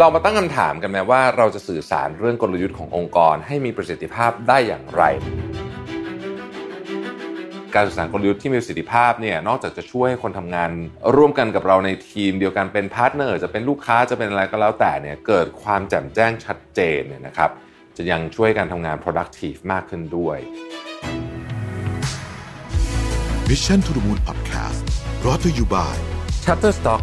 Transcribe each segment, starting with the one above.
เรามาตั้งคำถามกันไหมว่าเราจะสื่อสารเรื่องกลยุทธ์ขององค์กร ให้มีประสิทธิภาพได้อย่างไร การสื่อสารกลยุทธ์ที่มีประสิทธิภาพเนี่ยนอกจากจะช่วยให้คนทำงานร่วมกันกับเราในทีมเดียวกันเป็น partner จะเป็นลูกค้าจะเป็นอะไรก็แล้วแต่เนี่ยเกิดความแจ่มแจ้งชัดเจนเนี่ยนะครับจะยังช่วยการทำงาน productive มากขึ้นด้วย Mission to the Moon Podcast brought to you by Shutterstock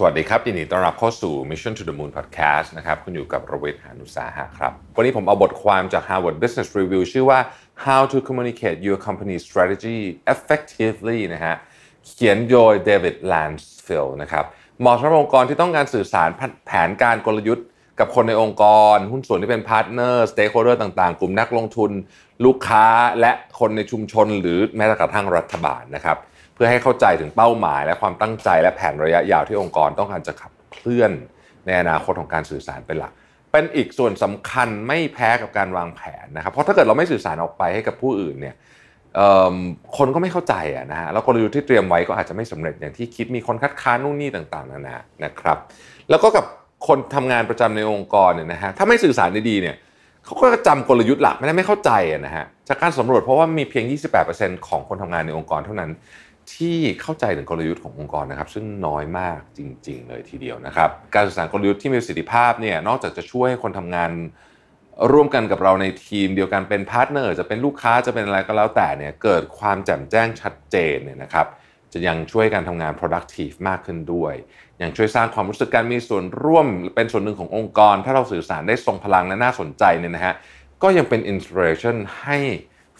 สวัสดีครับ ยินดีต้อนรับเข้าสู่ Mission to the Moon Podcast นะครับคุณอยู่กับระเวทหานุสาหะครับ วันนี้ผมเอาบทความจาก Harvard Business Review ชื่อว่า How to Communicate Your Company Strategy Effectively นะฮะเขียนโดย David Lancefield นะครับเหมาะสำหรับองค์กรที่ต้องการสื่อสารแผนการกลยุทธ์กับคนในองค์กร หุ้นส่วนที่เป็น partner stakeholder ต่างๆ กลุ่มนักลงทุน ลูกค้าและคนในชุมชน หรือแม้แต่กระทั่งรัฐบาลนะครับ พื่อให้เข้าใจถึงเป้าหมาย และความตั้งใจและแผนระยะยาวที่องค์กรต้องการจะขับเคลื่อนในอนาคตของการสื่อสารเป็นหลัก เป็นอีกส่วนสำคัญไม่แพ้กับการวางแผนนะครับ เพราะถ้าเกิดเราไม่สื่อสารออกไปให้กับผู้อื่นเนี่ยคนก็ไม่เข้าใจนะฮะแล้วกลยุทธ์ที่เตรียมไว้ก็อาจจะไม่สำเร็จอย่างที่คิดมีคนคัดค้านนู่นนี่ต่างๆนานานะครับ แล้วก็กับคนทำงานประจำในองค์กรเนี่ยนะฮะถ้าไม่สื่อสารดีๆเนี่ยเขาก็จำกลยุทธ์หลักไม่ได้ไม่เข้าใจนะฮะจากการสำรวจเพราะว่ามีเพียง 28%ของคนทำงานในองค์กรเท่านั้น ที่เข้าใจถึงกลยุทธ์ขององค์กรนะครับ ซึ่งน้อยมากจจริง ๆ เลยทีเดียวนะครับ การสื่อสารกลยุทธ์ที่มีประสิทธิภาพเนี่ยนอกจากจะช่วยให้คนทำงานร่วมกันกับเราในทีมเดียวกันเป็น partner จะเป็นลูกค้าจะเป็นอะไรก็แล้วแต่เนี่ยเกิดความแจ่มแจ้งชัดเจนเนี่ยนะครับจะยังช่วยการทำงาน productive มากขึ้นด้วย ยังช่วยสร้างความรู้สึกการมีส่วนร่วมเป็นส่วนหนึ่งขององค์กร ถ้าเราสื่อสารได้ทรงพลังและน่าสนใจเนี่ยนะฮะก็ยังเป็น inspiration ให้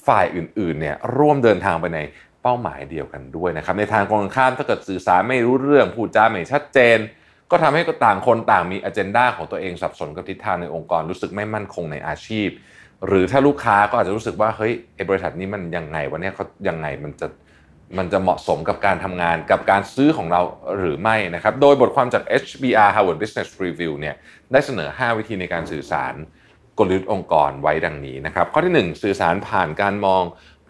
ฝ่ายอื่นๆเนี่ยร่วมเดินทางไปใน เป้าหมายเดียวกันด้วยนะครับในทางตรงข้ามถ้าเกิดสื่อสารไม่รู้เรื่องพูดจาไม่ชัดเจน ก็ทำให้ต่างคนต่างมีอ g e n d a ของตัวเองสับสนกับทิศทางในองค์กรรู้สึกไม่มั่นคงในอาชีพ หรือถ้าลูกค้าก็อาจจะรู้สึกว่าเฮ้ยไอบริษัทนี้มันยังไงวันนี้เขายังไงมันจะมันจะเหมาะสมกับการทำงานกับการซื้อของเราหรือไม่นะครับ โดยบทความจาก HBR Harvard Business Review เนี่ยได้เสนอ 5 วิธีในการสื่อสารกลยุทธ์องค์กรไว้ดังนี้นะครับ ข้อที่ 1 สื่อสารผ่านการมอง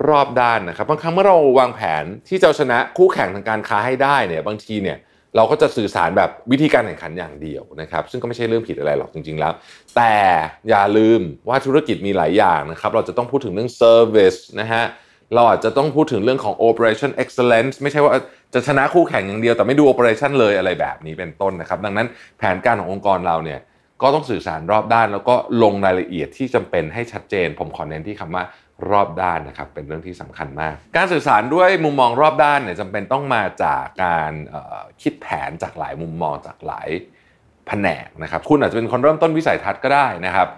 รอบด้านนะครับบางครั้งเมื่อเราวางแผนที่จะชนะคู่แข่งทางการค้าให้ได้เนี่ยบางทีเนี่ยเราก็จะสื่อสารแบบวิธีการแข่งขันอย่างเดียวนะครับ ซึ่งก็ไม่ใช่เรื่องผิดอะไรหรอกจริง ๆ แล้ว แต่อย่าลืมว่าธุรกิจมีหลายอย่างนะครับ เราจะต้องพูดถึงเรื่อง service นะฮะเราอาจจะต้องพูดถึงเรื่องของ operation excellence ไม่ใช่ว่าจะชนะคู่แข่งอย่างเดียวแต่ไม่ดู operation เลยอะไรแบบนี้เป็นต้นนะครับ ดังนั้นแผนการขององค์กรเราเนี่ยก็ต้องสื่อสารรอบด้าน แล้วก็ลงรายละเอียดที่จำเป็นให้ชัดเจน ผมขอเน้นที่คำว่า รอบด้านนะครับเป็นเรื่องที่สำคัญมาก การสื่อสารด้วยมุมมองรอบด้านเนี่ยจำเป็นต้องมาจากการคิดแผนจากหลายมุมมองจากหลายแผนกนะครับ คุณอาจจะเป็นคนเริ่มต้นวิสัยทัศน์ก็ได้นะครับ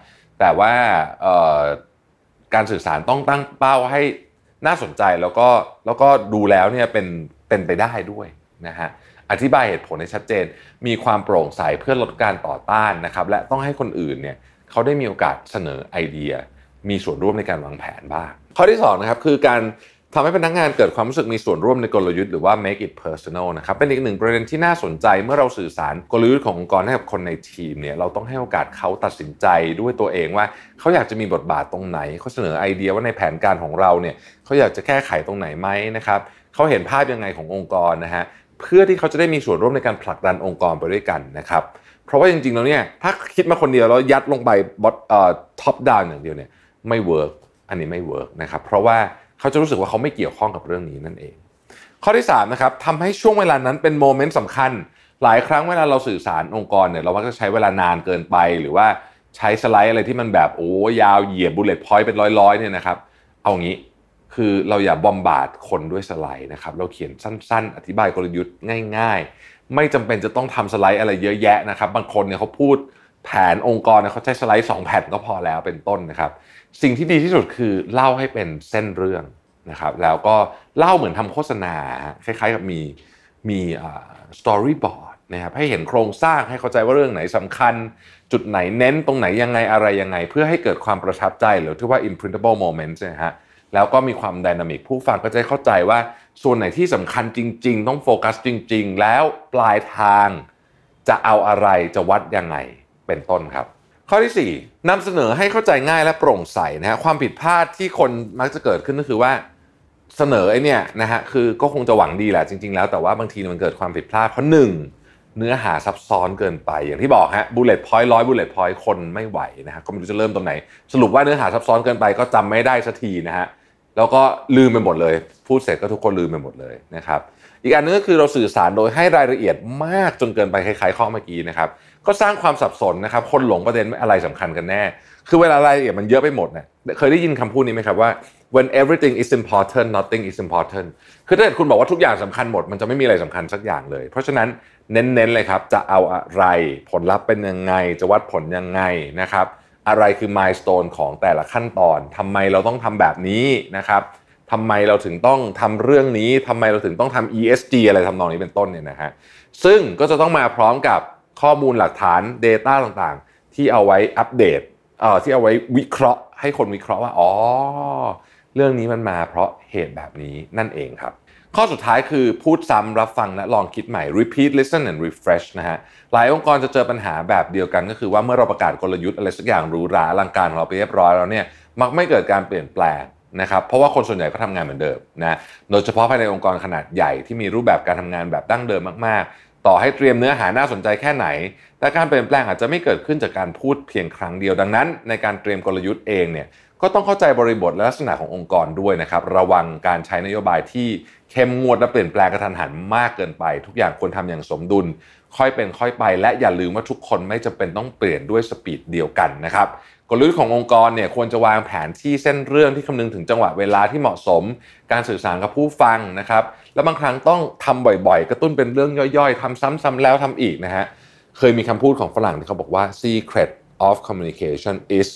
แต่ว่าการสื่อสารต้องตั้งเป้าให้น่าสนใจแล้วก็แล้วก็ดูแล้วเนี่ยเป็นเป็นไปได้ด้วยนะฮะอธิบายเหตุผลให้ชัดเจน มีความโปร่งใสเพื่อลดการต่อต้านนะครับ และต้องให้คนอื่นเนี่ยเขาได้มีโอกาสเสนอไอเดีย มีส่วนร่วมในการวางแผนบ้าง ข้อที่2นะครับคือการทำให้พนักงานเกิดความรู้สึกมีส่วนร่วมในกลยุทธ์หรือว่า make it personal นะครับเป็นอีกหนึ่งประเด็นที่น่าสนใจเมื่อเราสื่อสารกลยุทธ์ขององค์กรให้กับคนในทีมเนี่ยเราต้องให้โอกาสเขาตัดสินใจด้วยตัวเองว่าเขาอยากจะมีบทบาทตรงไหนเขาเสนอไอเดียว่าในแผนการของเราเนี่ยเขาอยากจะแก้ไขตรงไหนไหมนะครับเขาเห็นภาพยังไงขององค์กรนะฮะเพื่อที่เขาจะได้มีส่วนร่วมในการผลักดันองค์กรไปด้วยกันนะครับเพราะว่าจริงๆแล้วเนี่ยถ้าคิดมาคนเดียวแล้วยัดลงไป bot เอ่อ top down อย่างเดียวเนี่ย ไม่ work อันนี้ไม่ work นะครับเพราะว่าเขาจะรู้สึกว่าเขาไม่เกี่ยวข้องกับเรื่องนี้นั่นเอง ข้อที่3นะครับทำให้ช่วงเวลานั้นเป็น moment สำคัญ หลายครั้งเวลาเราสื่อสารองค์กรเนี่ยเรามักจะใช้เวลานานเกินไป หรือว่าใช้สไลด์อะไรที่มันแบบโอ้ยาวเหยียด bullet point เป็นร้อยๆเนี่ยนะครับเอางี้คือเราอย่า bombard คนด้วยสไลด์นะครับเราเขียนสั้น ๆ อธิบายกลยุทธ์ง่าย ๆ ไม่จำเป็นจะต้องทำสไลด์อะไรเยอะแยะนะครับ บางคนเนี่ยเขาพูด แผนองค์กรเนี่ยเขาใช้สไลด์2แผ่นก็พอแล้วเป็นต้นนะครับ สิ่งที่ดีที่สุดคือเล่าให้เป็นเส้นเรื่องนะครับแล้วก็เล่าเหมือนทำโฆษณาคล้ายๆกับมีมี storyboard นะครับให้เห็นโครงสร้างให้เข้าใจว่าเรื่องไหนสำคัญ จุดไหนเน้นตรงไหนยังไงอะไรยังไง เพื่อให้เกิดความประทับใจหรือที่ว่า imprintable moments นะฮะแล้วก็มีความดินามิกผู้ฟังก็จะเข้าใจว่าส่วนไหนที่สำคัญจริง ๆ ต้องโฟกัสจริง ๆ แล้วปลายทางจะเอาอะไรจะวัดยังไง เป็นต้นครับ ข้อที่ 4นำเสนอให้เข้าใจง่ายและโปร่งใสนะฮะความผิดพลาดที่คนมักจะเกิดขึ้นก็คือว่าเสนอไอ้นี่นะฮะคือก็คงจะหวังดีแหละจริง ๆ แล้วแต่ว่าบางทีมันเกิดความผิดพลาดเพราะหนึ่งเนื้อหาซับซ้อนเกินไปอย่างที่บอกฮะ bullet point ร้อย bullet point คนไม่ไหวนะฮะก็ไม่รู้จะเริ่มตรงไหน สรุปว่าเนื้อหาซับซ้อนเกินไปก็จำไม่ได้สักทีนะฮะแล้วก็ลืมไปหมดเลย พูดเสร็จก็ทุกคนลืมไปหมดเลยนะครับอีกอันนึงก็คือเราสื่อสารโดยให้รายละเอียดมากจนเกินไปคล้ายๆข้อเมื่อกี้นะครับ ก็สร้างความสับสนนะครับ คนหลงประเด็นอะไรสำคัญกันแน่ คือเวลารายละเอียดมันเยอะไปหมดเนี่ยเคยได้ยินคำพูดนี้ไหมครับว่า when everything is important nothing is important คือถ้าเกิดคุณบอกว่าทุกอย่างสำคัญหมด มันจะไม่มีอะไรสำคัญสักอย่างเลย เพราะฉะนั้นเน้นๆเลยครับ จะเอาอะไรผลลัพธ์เป็นยังไง จะวัดผลยังไงนะครับ อะไรคือมายสเตนของแต่ละขั้นตอนทำไมเราต้องทำแบบนี้นะครับทำไมเราถึงต้องทำเรื่องนี้ทำไมเราถึงต้องทำ ESG อะไรทำนองนี้เป็นต้นเนี่ยนะฮะซึ่งก็จะต้องมาพร้อมกับ ข้อมูลหลักฐาน Data ต่างๆ ที่เอาไว้อัปเดตเอ่อที่เอาไว้วิเคราะห์ ให้คนวิเคราะห์ว่าอ๋อเรื่องนี้มันมาเพราะเหตุแบบนี้นั่นเองครับ ข้อสุดท้ายคือพูดซ้ำรับฟังและลองคิดใหม่ repeat listen and refresh นะฮะหลายองค์กรจะเจอปัญหาแบบเดียวกันก็คือว่าเมื่อเราประกาศกลยุทธ์อะไรสักอย่างหรูหราอลังการของเราไปเรียบร้อยแล้วเนี่ยมักไม่เกิดการเปลี่ยนแปลงนะครับเพราะว่าคนส่วนใหญ่ก็ทำงานเหมือนเดิมนะโดยเฉพาะภายในองค์กรขนาดใหญ่ที่มีรูปแบบการทำงานแบบดั้งเดิมมากๆ ต่อให้เตรียมเนื้อหาน่าสนใจแค่ไหน แต่การเปลี่ยนแปลงอาจจะไม่เกิดขึ้นจากการพูดเพียงครั้งเดียวดังนั้น ในการเตรียมกลยุทธ์เองเนี่ยก็ต้องเข้าใจบริบทและลักษณะขององค์กรด้วยนะครับระวังการใช้นโยบายที่เข้มงวดและเปลี่ยนแปลงกระทันหันมากเกินไป ทุกอย่างควรทำอย่างสมดุล ค่อยเป็นค่อยไป และอย่าลืมว่าทุกคนไม่จำเป็นต้องเปลี่ยนด้วยสปีดเดียวกันนะครับกลยุทธ์ขององค์กรเนี่ยควรจะวางแผนที่เส้นเรื่องที่คำนึงถึงจังหวะเวลาที่เหมาะสม การสื่อสารกับผู้ฟังนะครับ และบางครั้งต้องทำบ่อยๆ กระตุ้นเป็นเรื่องย่อยๆทำซ้ำๆแล้วทำอีกนะฮะเคยมีคำพูดของฝรั่งที่เขาบอกว่า secret of communication is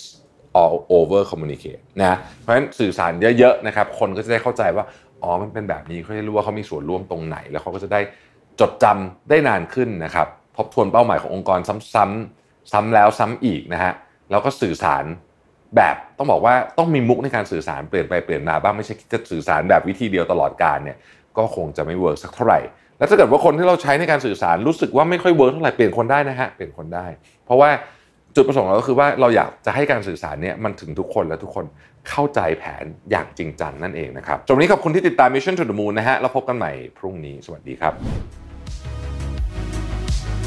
always over communicate นะเพราะฉะนั้นสื่อสารเยอะๆนะครับคนก็จะได้เข้าใจว่าอ๋อมันเป็นแบบนี้เขาจะรู้ว่าเขามีส่วนร่วมตรงไหน แล้วเขาก็จะได้ จดจำได้นานขึ้นนะครับ ทบทวนเป้าหมายขององค์กรซ้ำๆซ้ำแล้วซ้ำอีกนะฮะแล้วก็สื่อสารแบบต้องบอกว่าต้องมีมุกในการสื่อสารเปลี่ยนไปเปลี่ยนมาบ้างไม่ใช่จะสื่อสารแบบวิธีเดียวตลอดการเนี่ยก็คงจะไม่ work สักเท่าไหร่ แล้วถ้าเกิดว่าคนที่เราใช้ในการสื่อสารรู้สึกว่าไม่ค่อย work เท่าไหร่เปลี่ยนคนได้นะฮะเปลี่ยนคนได้ เพราะว่าจุดประสงค์เราก็คือว่าเราอยากจะให้การสื่อสารเนี่ยมันถึงทุกคนและทุกคนเข้าใจแผนอย่างจริงจังนั่นเองนะครับจบนี้ขอบคุณที่ติดตาม Mission to the Moon นะฮะแล้วพบกันใหม่พรุ่งนี้สวัสดีครับ